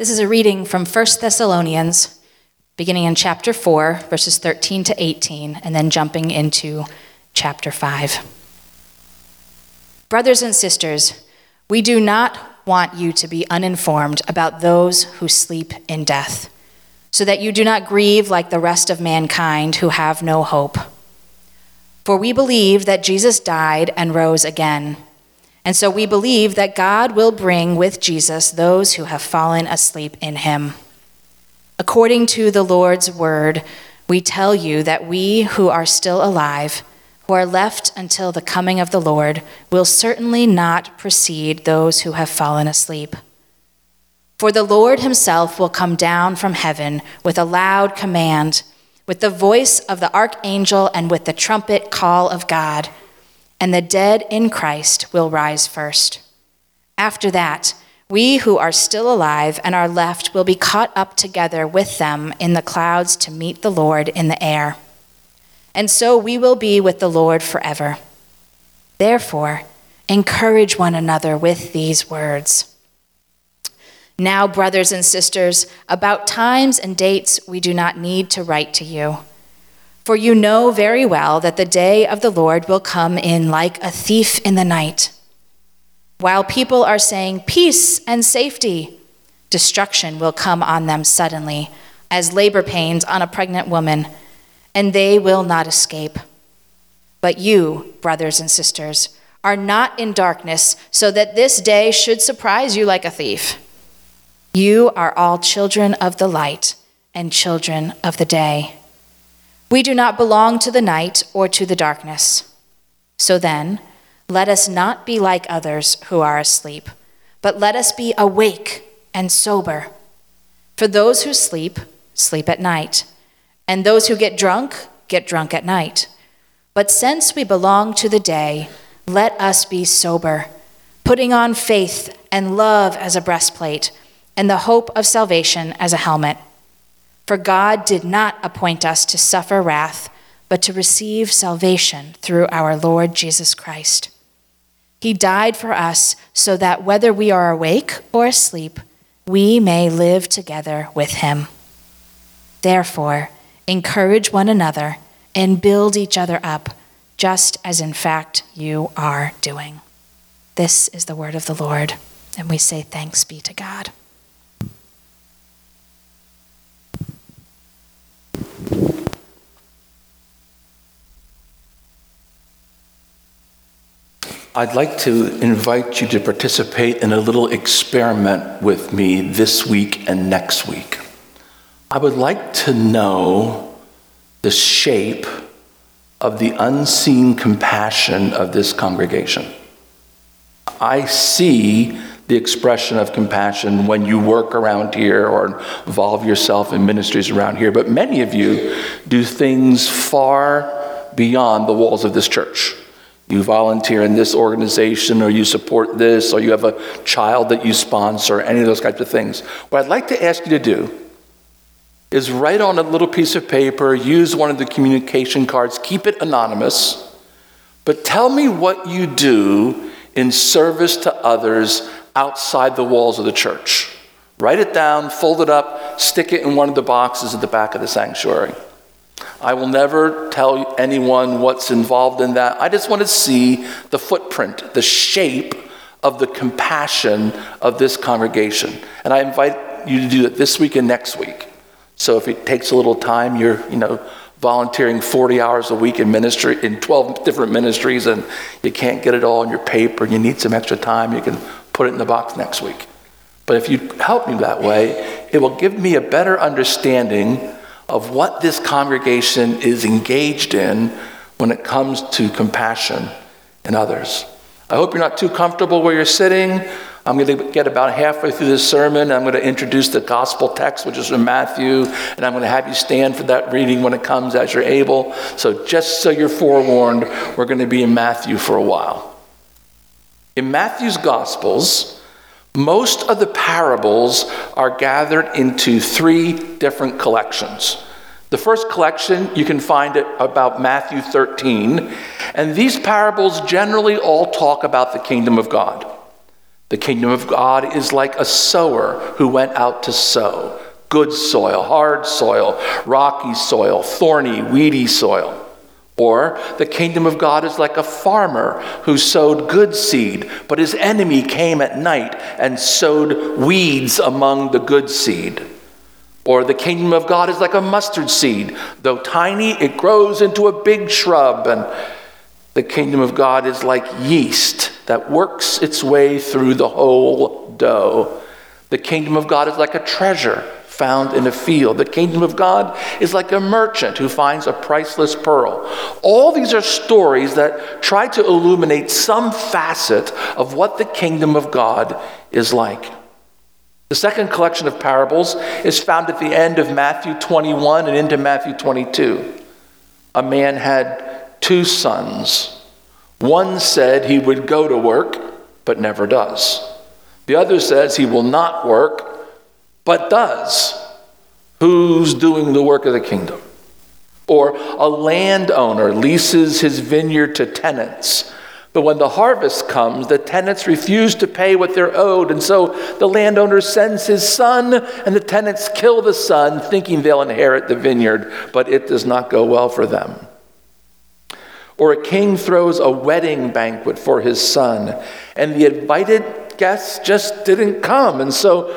This is a reading from 1 Thessalonians, beginning in chapter 4, verses 13 to 18, and then jumping into chapter 5. Brothers and sisters, we do not want you to be uninformed about those who sleep in death, so that you do not grieve like the rest of mankind who have no hope. For we believe that Jesus died and rose again. And so we believe that God will bring with Jesus those who have fallen asleep in him. According to the Lord's word, we tell you that we who are still alive, who are left until the coming of the Lord, will certainly not precede those who have fallen asleep. For the Lord himself will come down from heaven with a loud command, with the voice of the archangel, and with the trumpet call of God, and the dead in Christ will rise first. After that, we who are still alive and are left will be caught up together with them in the clouds to meet the Lord in the air and so we will be with the Lord forever. Therefore, encourage one another with these words. Now, brothers and sisters, about times and dates we do not need to write to you. For you know very well that the day of the Lord will come in like a thief in the night. While people are saying peace and safety, destruction will come on them suddenly, as labor pains on a pregnant woman and they will not escape. But you, brothers and sisters, are not in darkness, so that this day should surprise you like a thief. You are all children of the light and children of the day. We do not belong to the night or to the darkness. So then, let us not be like others who are asleep, but let us be awake and sober. For those who sleep, sleep at night and those who get drunk get drunk at night. But since we belong to the day, let us be sober, putting on faith and love as a breastplate, and the hope of salvation as a helmet. For God did not appoint us to suffer wrath, but to receive salvation through our Lord Jesus Christ. He died for us so that whether we are awake or asleep, we may live together with him. Therefore, encourage one another, and build each other up, just as in fact you are doing. This is the word of the Lord, and we say thanks be to God. I'd like to invite you to participate in a little experiment with me this week and next week. I would like to know the shape of the unseen compassion of this congregation. I see the expression of compassion when you work around here or involve yourself in ministries around here, but many of you do things far beyond the walls of this church. You volunteer in this organization, or you support this, or you have a child that you sponsor, any of those kinds of things. What I'd like to ask you to do is write on a little piece of paper, use one of the communication cards, keep it anonymous, but tell me what you do in service to others outside the walls of the church. Write it down, fold it up, stick it in one of the boxes at the back of the sanctuary. I will never tell anyone what's involved in that. I just want to see the footprint, the shape of the compassion of this congregation. And I invite you to do it this week and next week. So if it takes a little time, you're, you know, volunteering 40 hours a week in ministry in 12 different ministries and you can't get it all in your paper and you need some extra time, you can put it in the box next week. But if you help me that way, it will give me a better understanding of what this congregation is engaged in when it comes to compassion in others. I hope you're not too comfortable where you're sitting. I'm going to get about halfway through this sermon. I'm going to introduce the gospel text, which is from Matthew, and I'm going to have you stand for that reading when it comes as you're able. So, just so you're forewarned, we're going to be in Matthew for a while. In Matthew's gospels, most of the parables are gathered into three different collections. The first collection, you can find it about Matthew 13, and these parables generally all talk about the kingdom of God. The kingdom of God is like a sower who went out to sow good soil, hard soil, rocky soil, thorny, weedy soil. Or the kingdom of God is like a farmer who sowed good seed, but his enemy came at night and sowed weeds among the good seed. Or the kingdom of God is like a mustard seed. Though tiny, it grows into a big shrub. And the kingdom of God is like yeast that works its way through the whole dough. The kingdom of God is like a treasure found in a field. The kingdom of God is like a merchant who finds a priceless pearl. All these are stories that try to illuminate some facet of what the kingdom of God is like. The second collection of parables is found at the end of Matthew 21 and into Matthew 22. A man had two sons. One said he would go to work, but never does. The other says he will not work, but does. Who's doing the work of the kingdom? Or a landowner leases his vineyard to tenants but when the harvest comes, the tenants refuse to pay what they're owed, and so the landowner sends his son, and the tenants kill the son, thinking they'll inherit the vineyard, but it does not go well for them. Or a king throws a wedding banquet for his son, and the invited guests just didn't come, and so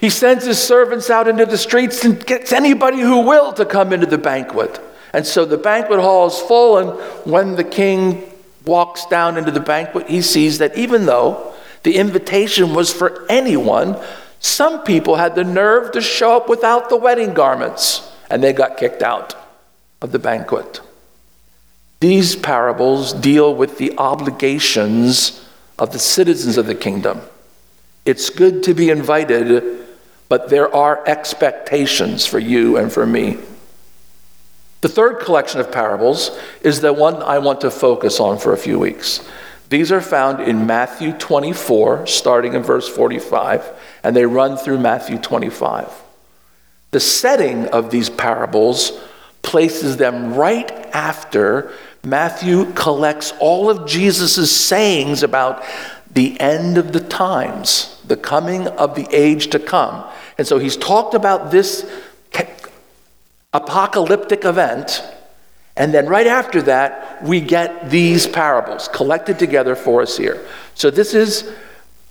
he sends his servants out into the streets and gets anybody who will to come into the banquet. And so the banquet hall is full, and when the king walks down into the banquet, he sees that even though the invitation was for anyone, some people had the nerve to show up without the wedding garments, and they got kicked out of the banquet. These parables deal with the obligations of the citizens of the kingdom. It's good to be invited, but there are expectations for you and for me. The third collection of parables is the one I want to focus on for a few weeks. These are found in Matthew 24, starting in verse 45, and they run through Matthew 25. The setting of these parables places them right after Matthew collects all of Jesus' sayings about the end of the times, the coming of the age to come. And so he's talked about this apocalyptic event. And then right after that, we get these parables collected together for us here. So this is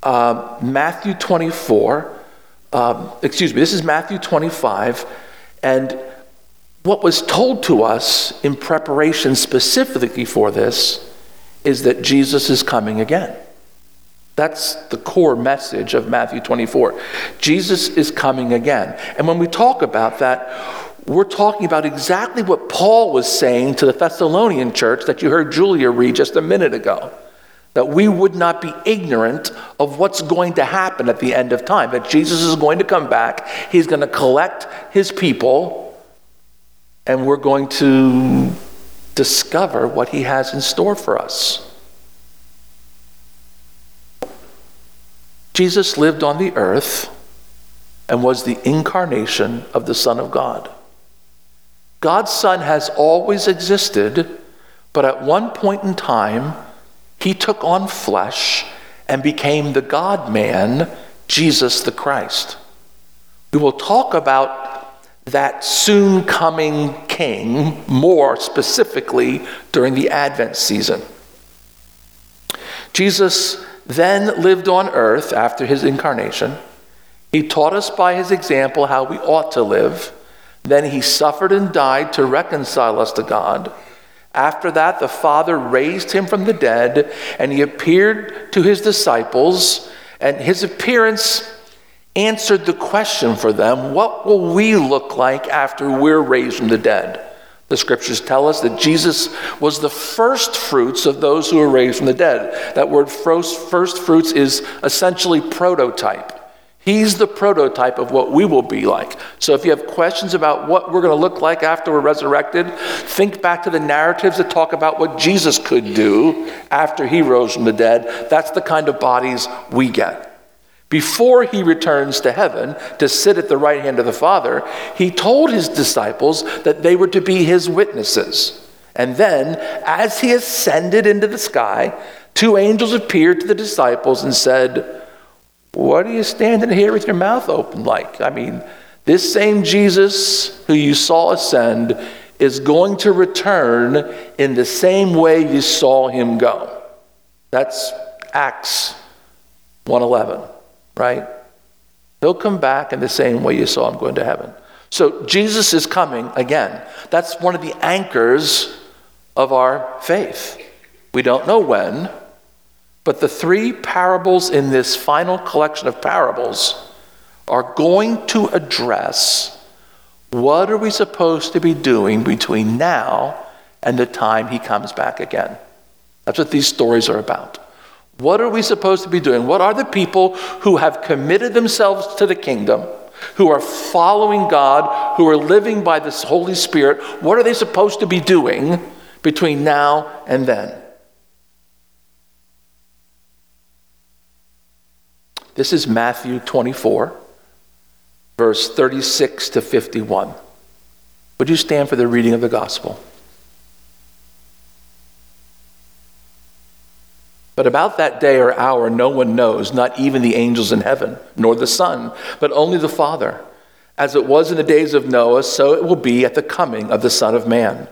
uh, Matthew 24. Um, excuse me, this is Matthew 25. And what was told to us in preparation specifically for this is that Jesus is coming again. That's the core message of Matthew 24. Jesus is coming again. And when we talk about that, we're talking about exactly what Paul was saying to the Thessalonian church that you heard Julia read just a minute ago. That we would not be ignorant of what's going to happen at the end of time. That Jesus is going to come back, he's going to collect his people, and we're going to discover what he has in store for us. Jesus lived on the earth and was the incarnation of the Son of God. God's Son has always existed, but at one point in time, he took on flesh and became the God man, Jesus the Christ. We will talk about that soon coming king more specifically during the Advent season. Jesus then lived on earth after his incarnation. He taught us by his example how we ought to live. Then he suffered and died to reconcile us to God. After that, the Father raised him from the dead, and he appeared to his disciples, and his appearance answered the question for them what will we look like after we're raised from the dead? The scriptures tell us that Jesus was the first fruits of those who were raised from the dead. That word first, first fruits is essentially prototype. He's the prototype of what we will be like. So if you have questions about what we're going to look like after we're resurrected, think back to the narratives that talk about what Jesus could do after he rose from the dead. That's the kind of bodies we get. Before he returns to heaven to sit at the right hand of the Father, he told his disciples that they were to be his witnesses. And then, as he ascended into the sky, two angels appeared to the disciples and said, What are you standing here with your mouth open like? I mean, this same Jesus who you saw ascend is going to return in the same way you saw him go. That's Acts 111, right? He'll come back in the same way you saw him going to heaven. So Jesus is coming again. That's one of the anchors of our faith. We don't know when, but the three parables in this final collection of parables are going to address what are we supposed to be doing between now and the time he comes back again. That's what these stories are about. What are we supposed to be doing? What are the people who have committed themselves to the kingdom, who are following God, who are living by this Holy Spirit? What are they supposed to be doing between now and then? This is Matthew 24, verse 36 to 51. Would you stand for the reading of the gospel? But about that day or hour, no one knows, not even the angels in heaven, nor the Son, but only the Father. As it was in the days of Noah, so it will be at the coming of the Son of Man.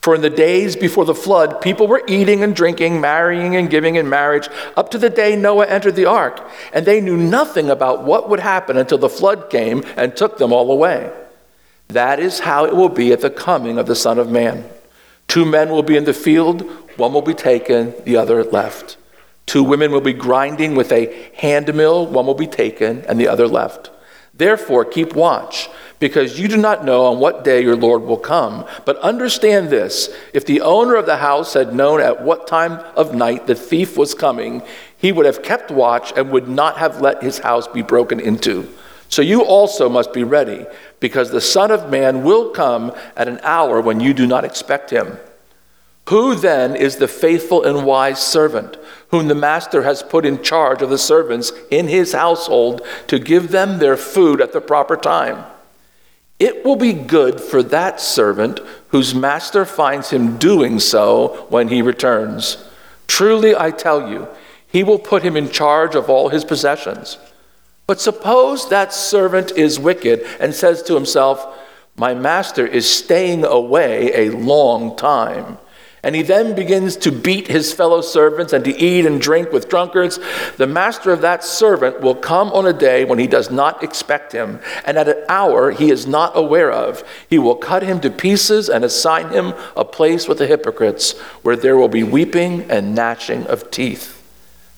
For in the days before the flood, people were eating and drinking, marrying and giving in marriage, up to the day Noah entered the ark. And they knew nothing about what would happen until the flood came and took them all away. That is how it will be at the coming of the Son of Man. Two men will be in the field, one will be taken, the other left. Two women will be grinding with a hand mill, one will be taken, and the other left. Therefore, keep watch, because you do not know on what day your Lord will come. But understand this if the owner of the house had known at what time of night the thief was coming, he would have kept watch and would not have let his house be broken into. So you also must be ready, because the Son of Man will come at an hour when you do not expect him. Who then is the faithful and wise servant, whom the master has put in charge of the servants in his household to give them their food at the proper time? It will be good for that servant whose master finds him doing so when he returns. Truly, I tell you, he will put him in charge of all his possessions. But suppose that servant is wicked and says to himself, My master is staying away a long time and he then begins to beat his fellow servants and to eat and drink with drunkards. The master of that servant will come on a day when he does not expect him, and at an hour he is not aware of. He will cut him to pieces and assign him a place with the hypocrites, where there will be weeping and gnashing of teeth.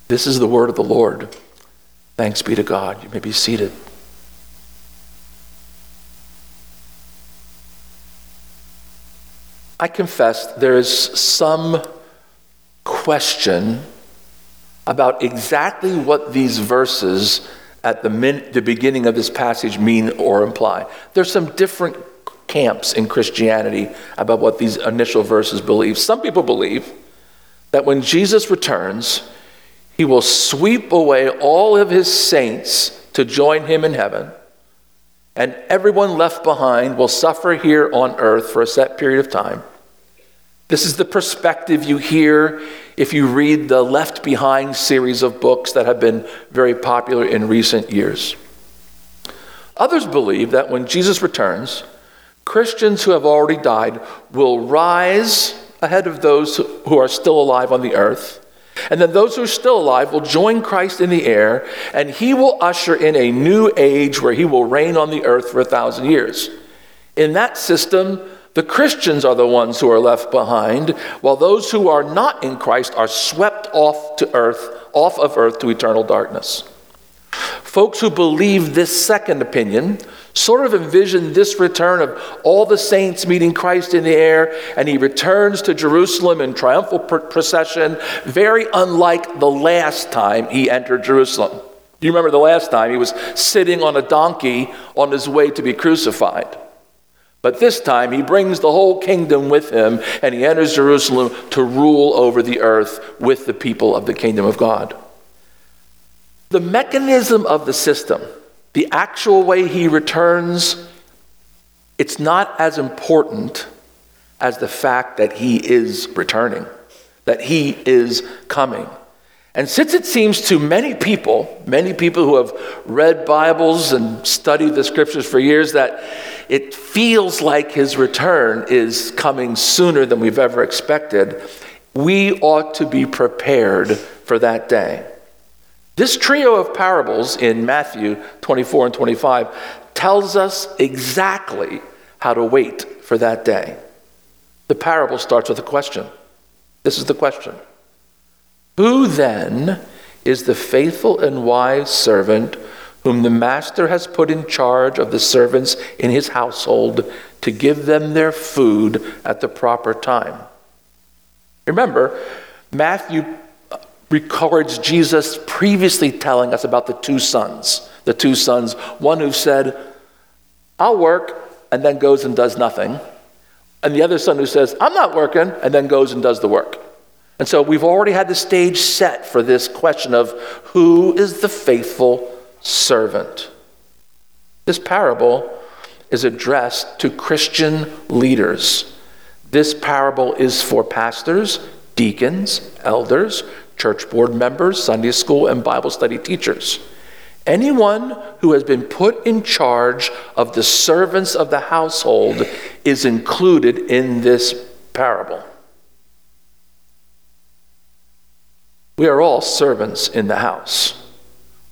This is the word of the Lord. Thanks be to God. You may be seated. I confess there is some question about exactly what these verses at the, min- the beginning of this passage mean or imply. There's some different camps in Christianity about what these initial verses believe. Some people believe that when Jesus returns, he will sweep away all of his saints to join him in heaven and everyone left behind will suffer here on earth for a set period of time. This is the perspective you hear if you read the Left Behind series of books that have been very popular in recent years. Others believe that when Jesus returns, Christians who have already died will rise ahead of those who are still alive on the earth. And then those who are still alive will join Christ in the air, and he will usher in a new age where he will reign on the earth for a thousand years. In that system, the Christians are the ones who are left behind, while those who are not in Christ are swept off to earth, off of earth to eternal darkness. Folks who believe this second opinion sort of envision this return of all the saints meeting Christ in the air, and he returns to Jerusalem in triumphal procession, very unlike the last time he entered Jerusalem. You remember the last time he was sitting on a donkey on his way to be crucified. But this time he brings the whole kingdom with him and he enters Jerusalem to rule over the earth with the people of the kingdom of God. The mechanism of the system, the actual way he returns, it's not as important as the fact that he is returning, that he is coming. And since it seems to many people, many people who have read Bibles and studied the scriptures for years, that it feels like his return is coming sooner than we've ever expected, we ought to be prepared for that day. This trio of parables in Matthew 24 and 25 tells us exactly how to wait for that day. The parable starts with a question. This is the question Who then is the faithful and wise servant whom the master has put in charge of the servants in his household to give them their food at the proper time? Remember, Matthew uh, records Jesus previously telling us about the two sons. The two sons, one who said, I'll work, and then goes and does nothing. And the other son who says, I'm not working, and then goes and does the work. And so we've already had the stage set for this question of who is the faithful servant? This parable is addressed to Christian leaders. This parable is for pastors, deacons, elders, church board members, Sunday school, and Bible study teachers. Anyone who has been put in charge of the servants of the household is included in this parable. We are all servants in the house.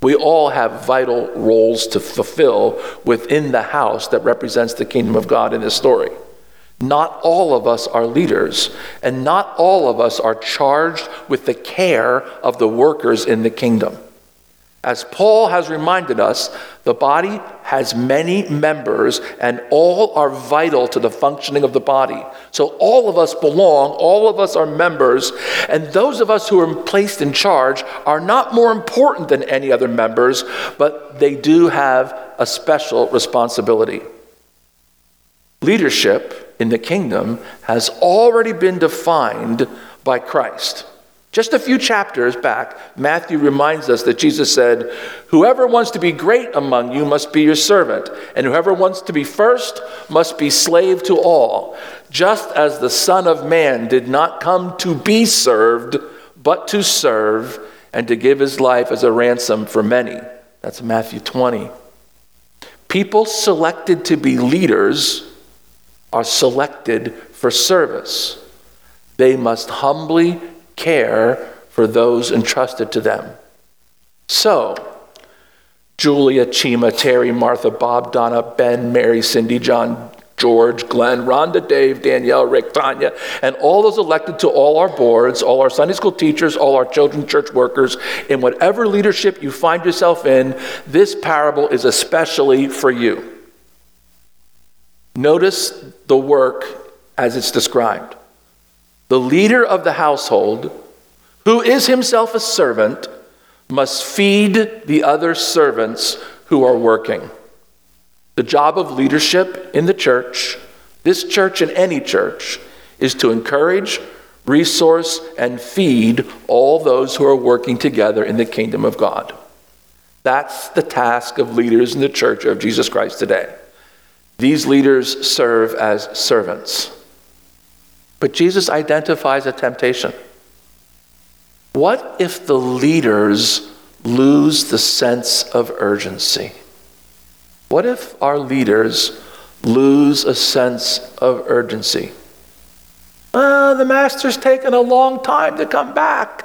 We all have vital roles to fulfill within the house that represents the kingdom of God in this story. Not all of us are leaders, and not all of us are charged with the care of the workers in the kingdom. As Paul has reminded us, the body has many members and all are vital to the functioning of the body. So all of us belong, all of us are members, and those of us who are placed in charge are not more important than any other members, but they do have a special responsibility. Leadership in the kingdom has already been defined by Christ. Just a few chapters back, Matthew reminds us that Jesus said, Whoever wants to be great among you must be your servant, and whoever wants to be first must be slave to all, just as the Son of Man did not come to be served, but to serve and to give his life as a ransom for many. That's Matthew 20. People selected to be leaders are selected for service. They must humbly care for those entrusted to them. So, Julia, Chima, Terry, Martha, Bob, Donna, Ben, Mary, Cindy, John, George, Glenn, Rhonda, Dave, Danielle, Rick, Tanya, and all those elected to all our boards, all our Sunday school teachers, all our children church workers, in whatever leadership you find yourself in, this parable is especially for you. Notice the work as it's described. The leader of the household, who is himself a servant, must feed the other servants who are working. The job of leadership in the church, this church and any church, is to encourage, resource, and feed all those who are working together in the kingdom of God. That's the task of leaders in the church of Jesus Christ today. These leaders serve as servants. But Jesus identifies a temptation. What if the leaders lose the sense of urgency? What if our leaders lose a sense of urgency? Uh, the master's taken a long time to come back.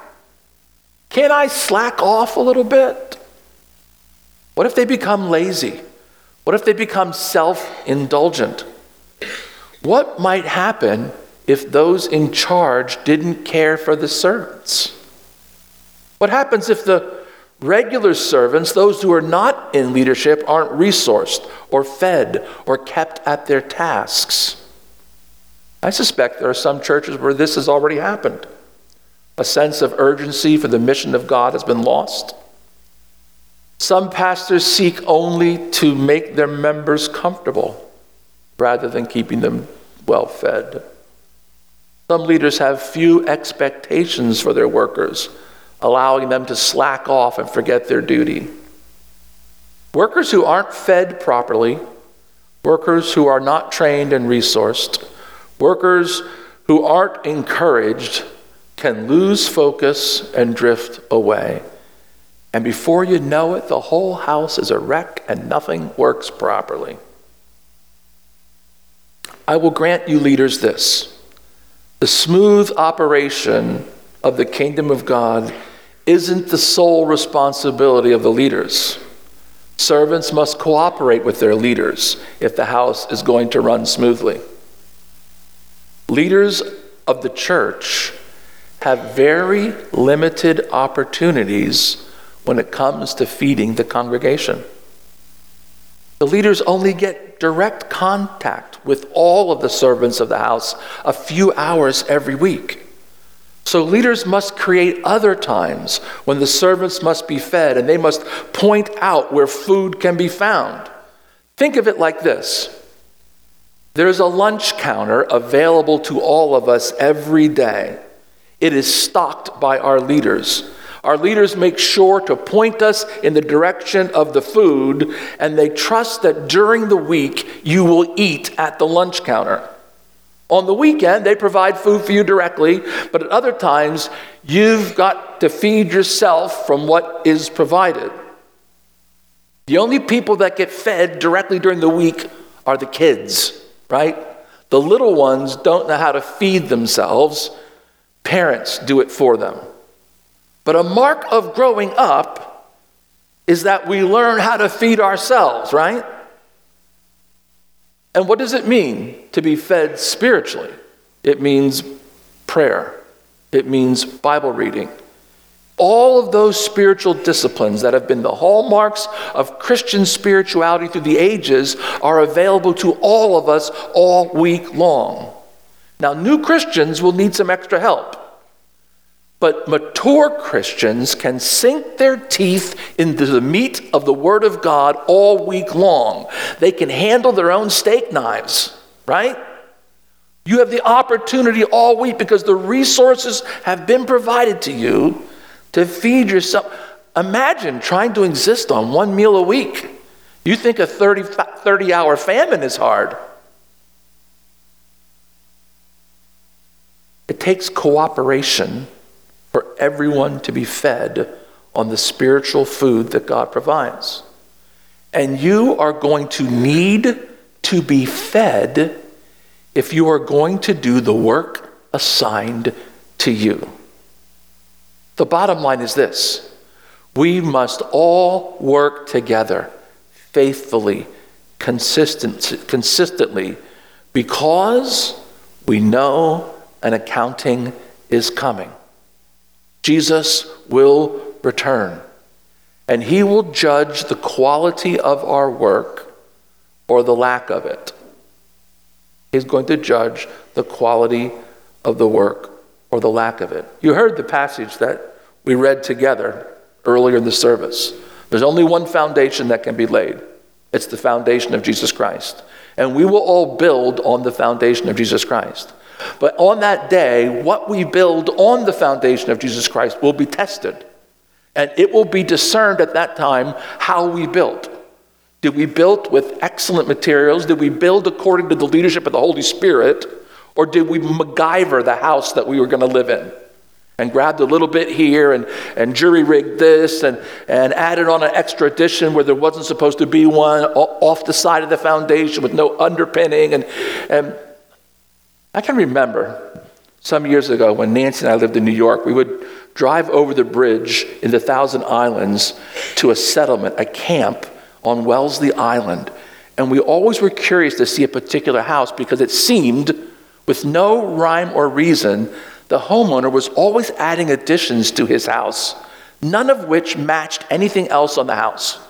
Can I slack off a little bit? What if they become lazy? What if they become self indulgent? What might happen if those in charge didn't care for the servants? What happens if the regular servants, those who are not in leadership, aren't resourced or fed or kept at their tasks? I suspect there are some churches where this has already happened. A sense of urgency for the mission of God has been lost. Some pastors seek only to make their members comfortable rather than keeping them well fed. Some leaders have few expectations for their workers, allowing them to slack off and forget their duty. Workers who aren't fed properly, workers who are not trained and resourced, workers who aren't encouraged can lose focus and drift away. And before you know it, the whole house is a wreck and nothing works properly. I will grant you leaders this the smooth operation of the kingdom of God isn't the sole responsibility of the leaders. Servants must cooperate with their leaders if the house is going to run smoothly. Leaders of the church have very limited opportunities when it comes to feeding the congregation. The leaders only get direct contact with all of the servants of the house a few hours every week. So leaders must create other times when the servants must be fed and they must point out where food can be found. Think of it like this there's a lunch counter available to all of us every day. It is stocked by our leaders. Our leaders make sure to point us in the direction of the food, and they trust that during the week you will eat at the lunch counter. On the weekend, they provide food for you directly, but at other times, you've got to feed yourself from what is provided. The only people that get fed directly during the week are the kids, right? The little ones don't know how to feed themselves, parents do it for them. But a mark of growing up is that we learn how to feed ourselves, right? And what does it mean to be fed spiritually? It means prayer, it means Bible reading. All of those spiritual disciplines that have been the hallmarks of Christian spirituality through the ages are available to all of us all week long. Now, new Christians will need some extra help. But mature Christians can sink their teeth into the meat of the Word of God all week long. They can handle their own steak knives, right? You have the opportunity all week because the resources have been provided to you to feed yourself. Imagine trying to exist on one meal a week. You think a 30, 30 hour famine is hard. It takes cooperation for everyone to be fed on the spiritual food that God provides. And you are going to need to be fed if you are going to do the work assigned to you. The bottom line is this we must all work together faithfully, consistent, consistently, because we know an accounting is coming. Jesus will return, and he will judge the quality of our work or the lack of it. He's going to judge the quality of the work or the lack of it. You heard the passage that we read together earlier in the service. There's only one foundation that can be laid it's the foundation of Jesus Christ. And we will all build on the foundation of Jesus Christ. But on that day, what we build on the foundation of Jesus Christ will be tested. And it will be discerned at that time how we built. Did we build with excellent materials? Did we build according to the leadership of the Holy Spirit? Or did we MacGyver the house that we were going to live in? And grabbed a little bit here and, and jury rigged this and, and added on an extra addition where there wasn't supposed to be one off the side of the foundation with no underpinning. And, and I can remember some years ago when Nancy and I lived in New York, we would drive over the bridge in the Thousand Islands to a settlement, a camp on Wellesley Island. And we always were curious to see a particular house because it seemed, with no rhyme or reason, the homeowner was always adding additions to his house, none of which matched anything else on the house.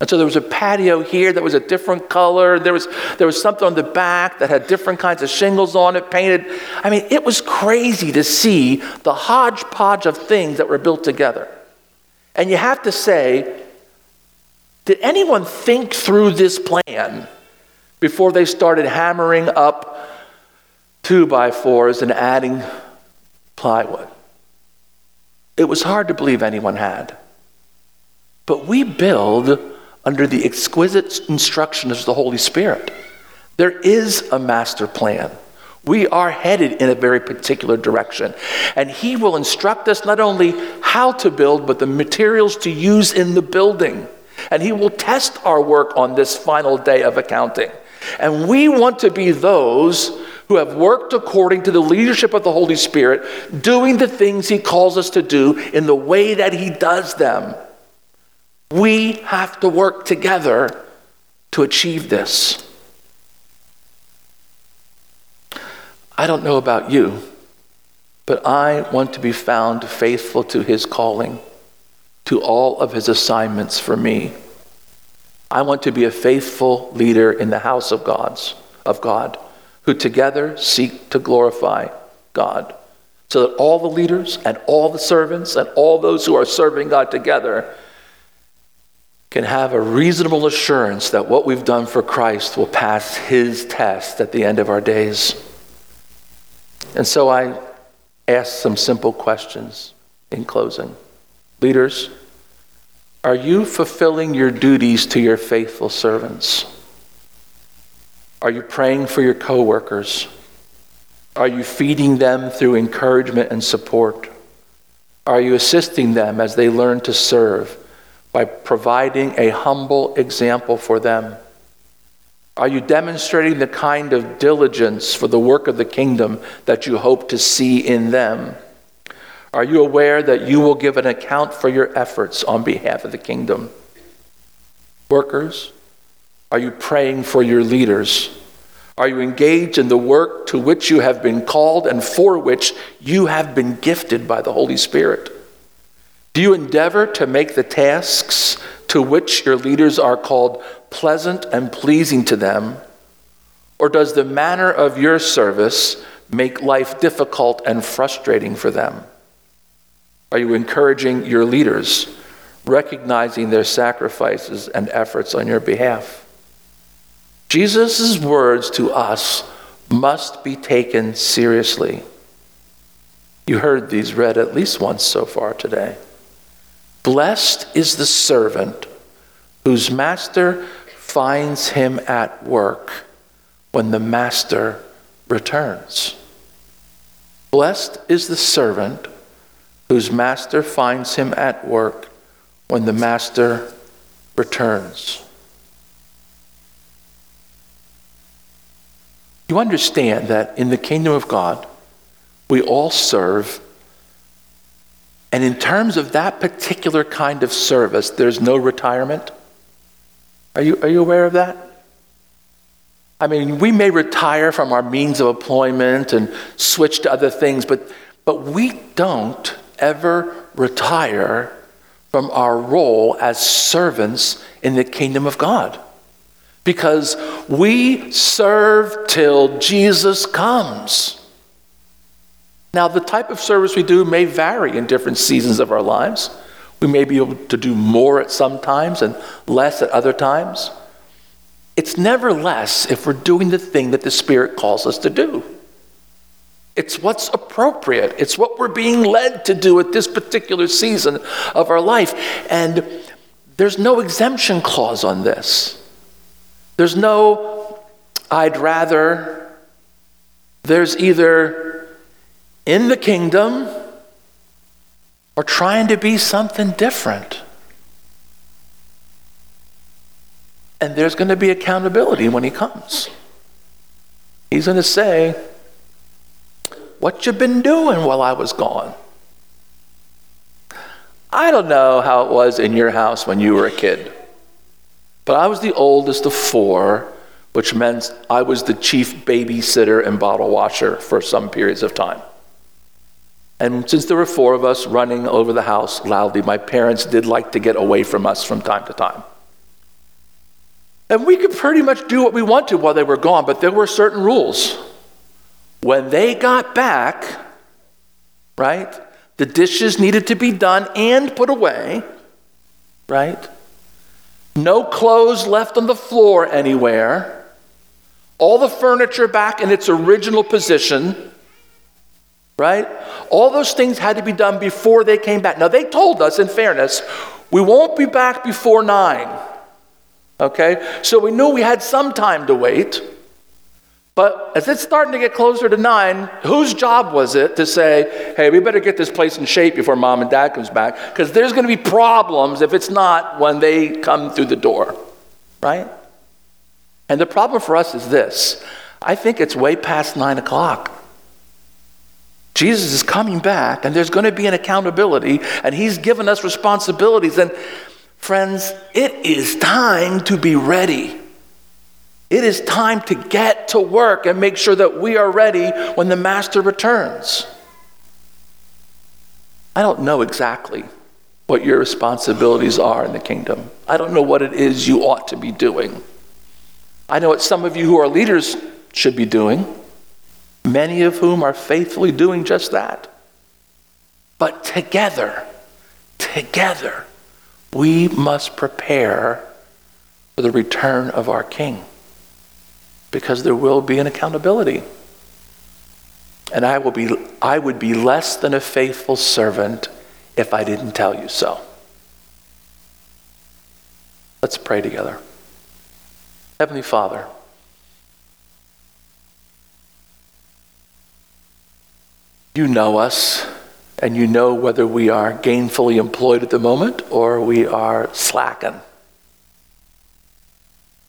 And so there was a patio here that was a different color. There was, there was something on the back that had different kinds of shingles on it, painted. I mean, it was crazy to see the hodgepodge of things that were built together. And you have to say, did anyone think through this plan before they started hammering up two by fours and adding plywood? It was hard to believe anyone had. But we build under the exquisite instruction of the Holy Spirit. There is a master plan. We are headed in a very particular direction. And He will instruct us not only how to build, but the materials to use in the building. And He will test our work on this final day of accounting. And we want to be those who have worked according to the leadership of the Holy Spirit, doing the things He calls us to do in the way that He does them. We have to work together to achieve this. I don't know about you, but I want to be found faithful to His calling, to all of His assignments for me. I want to be a faithful leader in the house of God's of God who together seek to glorify God. So that all the leaders and all the servants and all those who are serving God together can have a reasonable assurance that what we've done for Christ will pass his test at the end of our days. And so I ask some simple questions in closing. Leaders, are you fulfilling your duties to your faithful servants? Are you praying for your coworkers? Are you feeding them through encouragement and support? Are you assisting them as they learn to serve by providing a humble example for them? Are you demonstrating the kind of diligence for the work of the kingdom that you hope to see in them? Are you aware that you will give an account for your efforts on behalf of the kingdom? Workers, are you praying for your leaders? Are you engaged in the work to which you have been called and for which you have been gifted by the Holy Spirit? Do you endeavor to make the tasks to which your leaders are called pleasant and pleasing to them? Or does the manner of your service make life difficult and frustrating for them? Are you encouraging your leaders, recognizing their sacrifices and efforts on your behalf? Jesus' words to us must be taken seriously. You heard these read at least once so far today. Blessed is the servant whose master finds him at work when the master returns. Blessed is the servant whose master finds him at work when the master returns. You understand that in the kingdom of God, we all serve. And in terms of that particular kind of service, there's no retirement. Are you, are you aware of that? I mean, we may retire from our means of employment and switch to other things, but, but we don't ever retire from our role as servants in the kingdom of God because we serve till Jesus comes. Now, the type of service we do may vary in different seasons of our lives. We may be able to do more at some times and less at other times. It's never less if we're doing the thing that the Spirit calls us to do. It's what's appropriate. It's what we're being led to do at this particular season of our life. And there's no exemption clause on this. There's no, I'd rather. There's either in the kingdom or trying to be something different. And there's going to be accountability when he comes. He's going to say, What you been doing while I was gone? I don't know how it was in your house when you were a kid. But I was the oldest of four, which meant I was the chief babysitter and bottle washer for some periods of time. And since there were four of us running over the house loudly, my parents did like to get away from us from time to time. And we could pretty much do what we wanted while they were gone, but there were certain rules. When they got back, right, the dishes needed to be done and put away, right? No clothes left on the floor anywhere. All the furniture back in its original position. Right? All those things had to be done before they came back. Now, they told us, in fairness, we won't be back before nine. Okay? So we knew we had some time to wait. But as it's starting to get closer to nine, whose job was it to say, hey, we better get this place in shape before mom and dad comes back? Because there's going to be problems if it's not when they come through the door, right? And the problem for us is this I think it's way past nine o'clock. Jesus is coming back, and there's going to be an accountability, and he's given us responsibilities. And friends, it is time to be ready. It is time to get to work and make sure that we are ready when the master returns. I don't know exactly what your responsibilities are in the kingdom. I don't know what it is you ought to be doing. I know what some of you who are leaders should be doing, many of whom are faithfully doing just that. But together, together, we must prepare for the return of our King because there will be an accountability. And I, will be, I would be less than a faithful servant if I didn't tell you so. Let's pray together. Heavenly Father, you know us, and you know whether we are gainfully employed at the moment or we are slacking.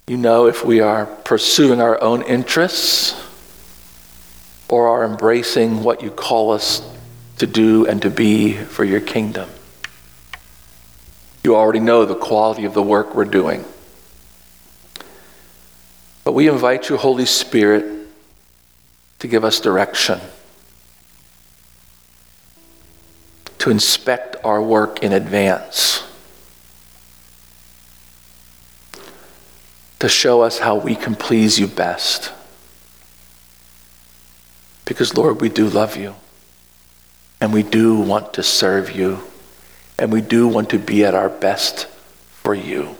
You know if we are pursuing our own interests or are embracing what you call us to do and to be for your kingdom. You already know the quality of the work we're doing. But we invite you, Holy Spirit, to give us direction, to inspect our work in advance, to show us how we can please you best. Because, Lord, we do love you, and we do want to serve you, and we do want to be at our best for you.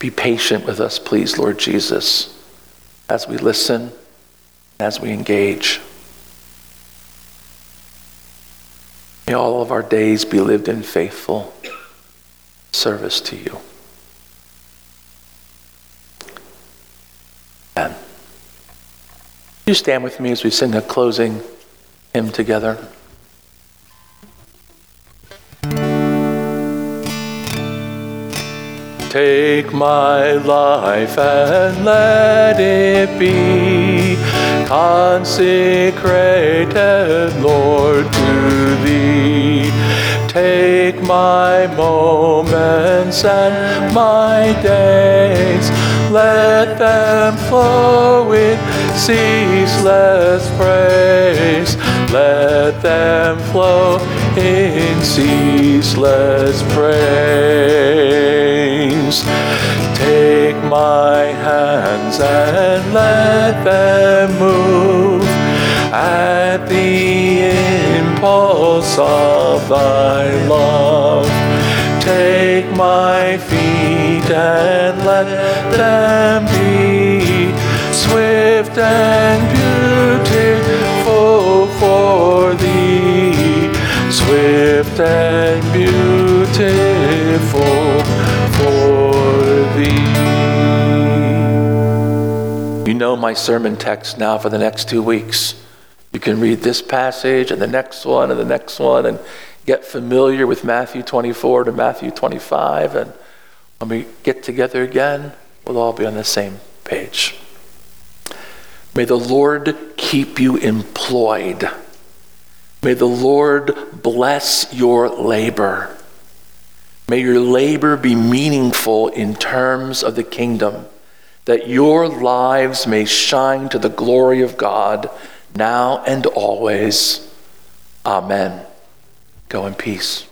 Be patient with us, please, Lord Jesus, as we listen, as we engage. May all of our days be lived in faithful service to you. Amen. You stand with me as we sing a closing hymn together. Take my life and let it be consecrated, Lord, to Thee. Take my moments and my days, let them flow with ceaseless praise. Let them flow in ceaseless praise. Take my hands and let them move at the impulse of thy love. Take my feet and let them be swift and beautiful for thee, swift and beautiful know my sermon text now for the next two weeks. You can read this passage and the next one and the next one and get familiar with Matthew 24 to Matthew 25. And when we get together again, we'll all be on the same page. May the Lord keep you employed. May the Lord bless your labor. May your labor be meaningful in terms of the kingdom, that your lives may shine to the glory of God now and always. Amen. Go in peace.